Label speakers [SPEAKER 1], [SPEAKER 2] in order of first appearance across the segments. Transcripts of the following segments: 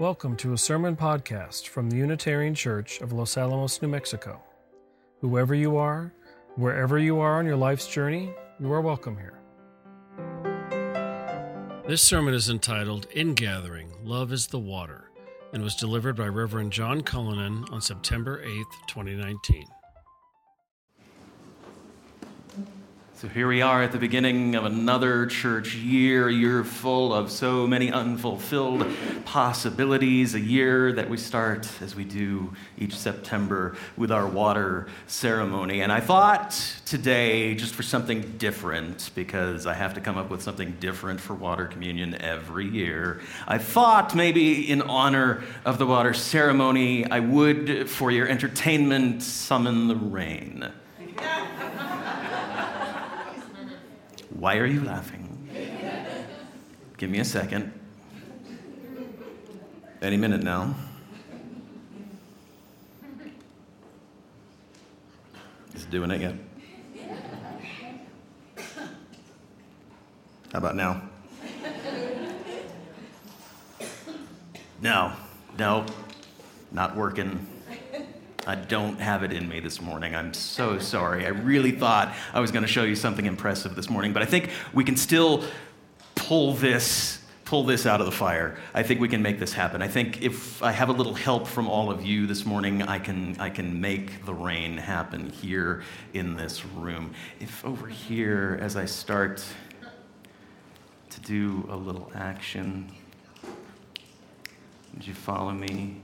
[SPEAKER 1] Welcome to a sermon podcast from the Unitarian Church of Los Alamos, New Mexico. Whoever you are, wherever you are on your life's journey, you are welcome here. This sermon is entitled Ingathering Love is the Water and was delivered by Reverend John Cullinan on September 8th, 2019.
[SPEAKER 2] So here we are at the beginning of another church year, a year full of so many unfulfilled possibilities, a year that we start as we do each September with our water ceremony. And I thought today, just for something different, because I have to come up with something different for water communion every year, I thought maybe in honor of the water ceremony, I would, for your entertainment, summon the rain. Why are you laughing? Give me a second. Any minute now. It doing it again. How about now? No, no, not working. I don't have it in me this morning. I'm so sorry. I really thought I was going to show you something impressive this morning, but I think we can still pull this pull this out of the fire. I think we can make this happen. I think if I have a little help from all of you this morning, I can I can make the rain happen here in this room. If over here as I start to do a little action, would you follow me?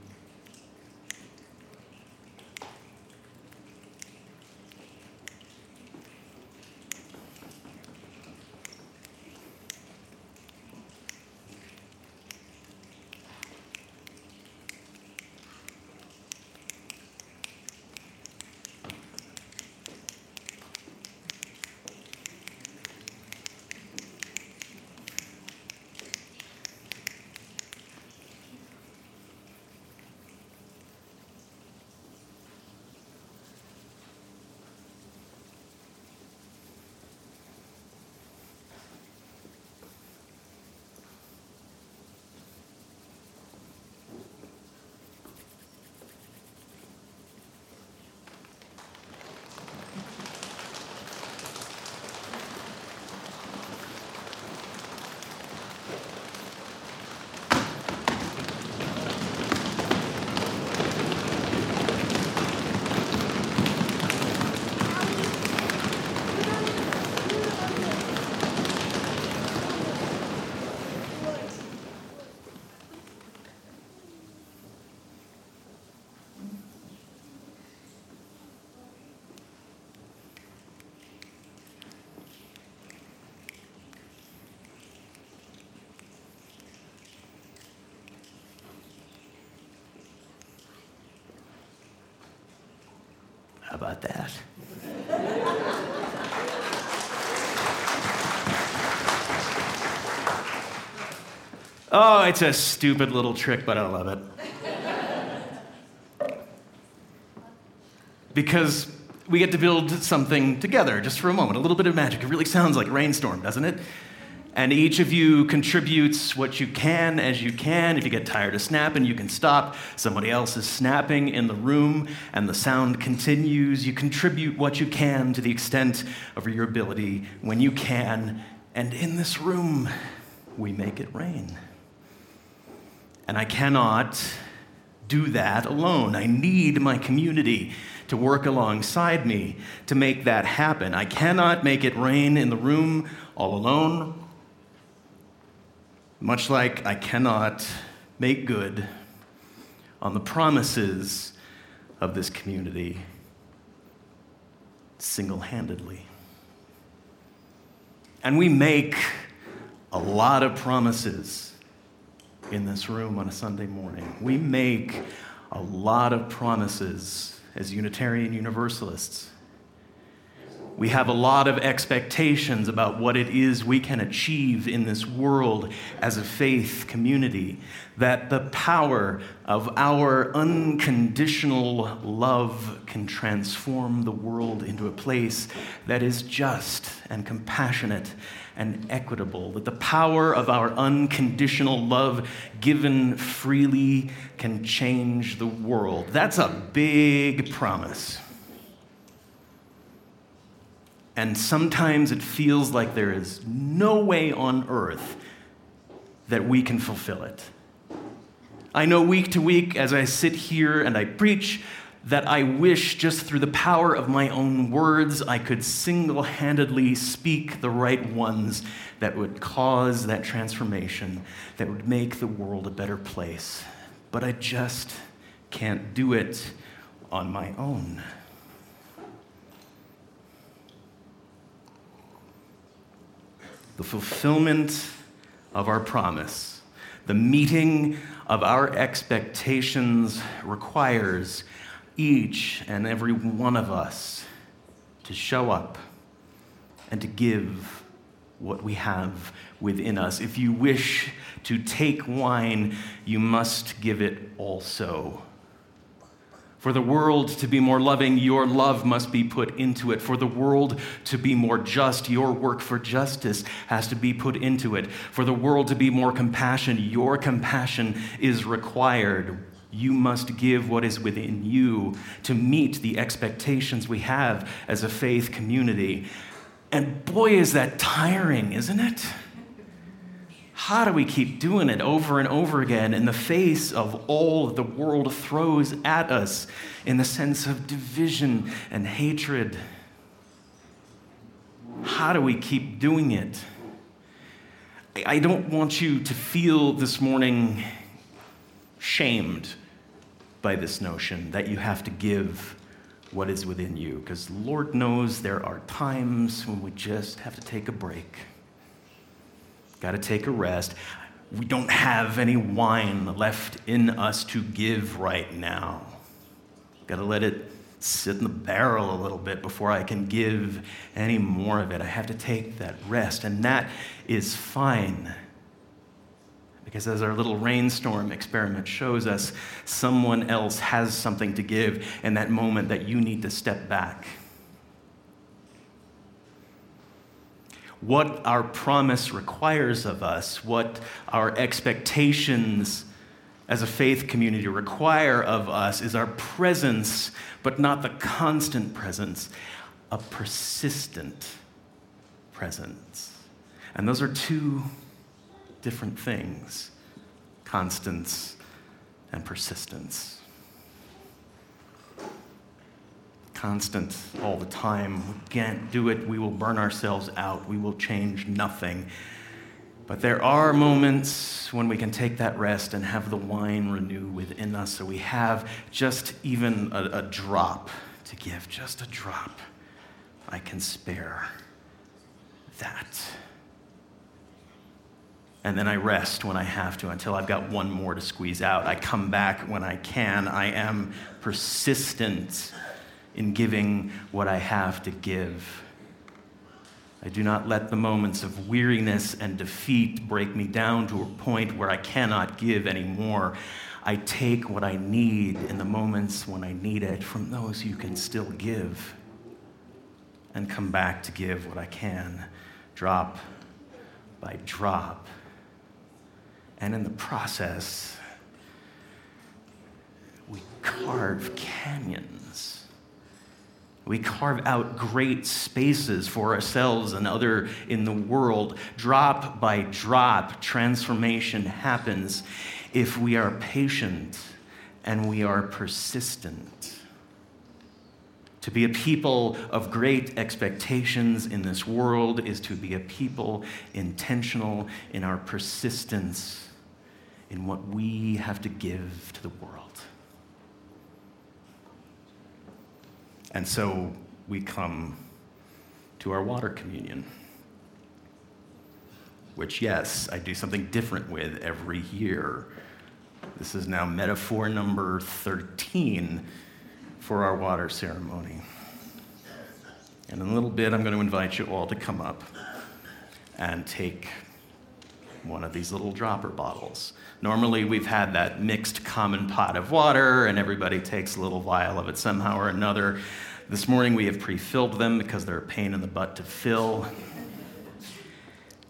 [SPEAKER 2] About that? oh, it's a stupid little trick, but I love it. Because we get to build something together just for a moment, a little bit of magic. It really sounds like a rainstorm, doesn't it? And each of you contributes what you can as you can. If you get tired of snapping, you can stop. Somebody else is snapping in the room, and the sound continues. You contribute what you can to the extent of your ability when you can. And in this room, we make it rain. And I cannot do that alone. I need my community to work alongside me to make that happen. I cannot make it rain in the room all alone much like I cannot make good on the promises of this community single handedly. And we make a lot of promises in this room on a Sunday morning. We make a lot of promises as Unitarian Universalists. We have a lot of expectations about what it is we can achieve in this world as a faith community. That the power of our unconditional love can transform the world into a place that is just and compassionate and equitable. That the power of our unconditional love given freely can change the world. That's a big promise. And sometimes it feels like there is no way on earth that we can fulfill it. I know week to week as I sit here and I preach that I wish just through the power of my own words I could single handedly speak the right ones that would cause that transformation, that would make the world a better place. But I just can't do it on my own. The fulfillment of our promise, the meeting of our expectations requires each and every one of us to show up and to give what we have within us. If you wish to take wine, you must give it also. For the world to be more loving, your love must be put into it. For the world to be more just, your work for justice has to be put into it. For the world to be more compassionate, your compassion is required. You must give what is within you to meet the expectations we have as a faith community. And boy, is that tiring, isn't it? How do we keep doing it over and over again in the face of all the world throws at us in the sense of division and hatred? How do we keep doing it? I don't want you to feel this morning shamed by this notion that you have to give what is within you, because Lord knows there are times when we just have to take a break got to take a rest. We don't have any wine left in us to give right now. Got to let it sit in the barrel a little bit before I can give any more of it. I have to take that rest, and that is fine. Because as our little rainstorm experiment shows us, someone else has something to give in that moment that you need to step back what our promise requires of us, what our expectations as a faith community require of us is our presence, but not the constant presence, a persistent presence. And those are two different things constance and persistence. Constant all the time. We can't do it. We will burn ourselves out. We will change nothing. But there are moments when we can take that rest and have the wine renew within us so we have just even a, a drop to give, just a drop. I can spare that. And then I rest when I have to until I've got one more to squeeze out. I come back when I can. I am persistent in giving what I have to give. I do not let the moments of weariness and defeat break me down to a point where I cannot give anymore. I take what I need in the moments when I need it from those who can still give and come back to give what I can, drop by drop. And in the process, we carve canyons we carve out great spaces for ourselves and other in the world. Drop by drop, transformation happens if we are patient and we are persistent. To be a people of great expectations in this world is to be a people intentional in our persistence in what we have to give to the world. And so we come to our water communion, which, yes, I do something different with every year. This is now metaphor number 13 for our water ceremony. And in a little bit, I'm going to invite you all to come up and take one of these little dropper bottles. Normally, we've had that mixed common pot of water, and everybody takes a little vial of it somehow or another. This morning, we have pre filled them because they're a pain in the butt to fill.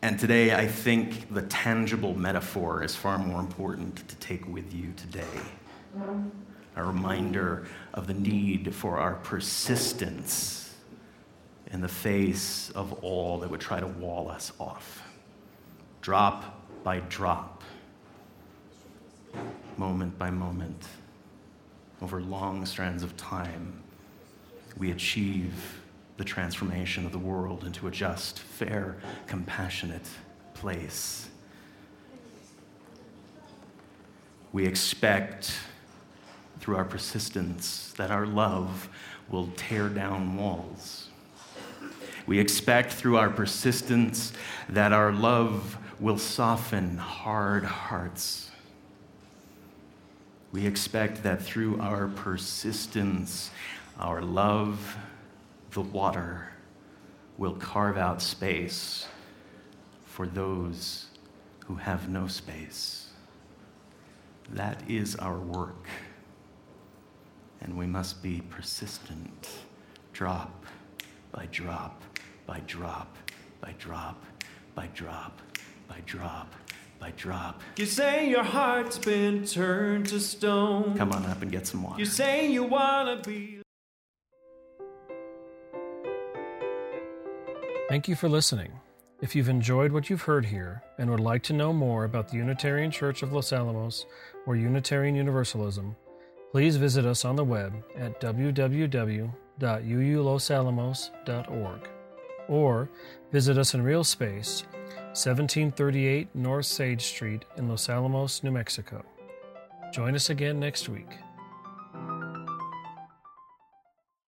[SPEAKER 2] And today, I think the tangible metaphor is far more important to take with you today. A reminder of the need for our persistence in the face of all that would try to wall us off. Drop by drop, moment by moment, over long strands of time, we achieve the transformation of the world into a just, fair, compassionate place. We expect through our persistence that our love will tear down walls. We expect through our persistence that our love will soften hard hearts. We expect that through our persistence, our love the water will carve out space for those who have no space. That is our work. And we must be persistent, drop by drop, by drop, by drop, by drop, by drop, by drop.
[SPEAKER 3] You say your heart's been turned to stone.
[SPEAKER 2] Come on up and get some water.
[SPEAKER 3] You say you wanna be.
[SPEAKER 1] Thank you for listening. If you've enjoyed what you've heard here and would like to know more about the Unitarian Church of Los Alamos or Unitarian Universalism, please visit us on the web at www.uulosalamos.org or visit us in real space, 1738 North Sage Street in Los Alamos, New Mexico. Join us again next week.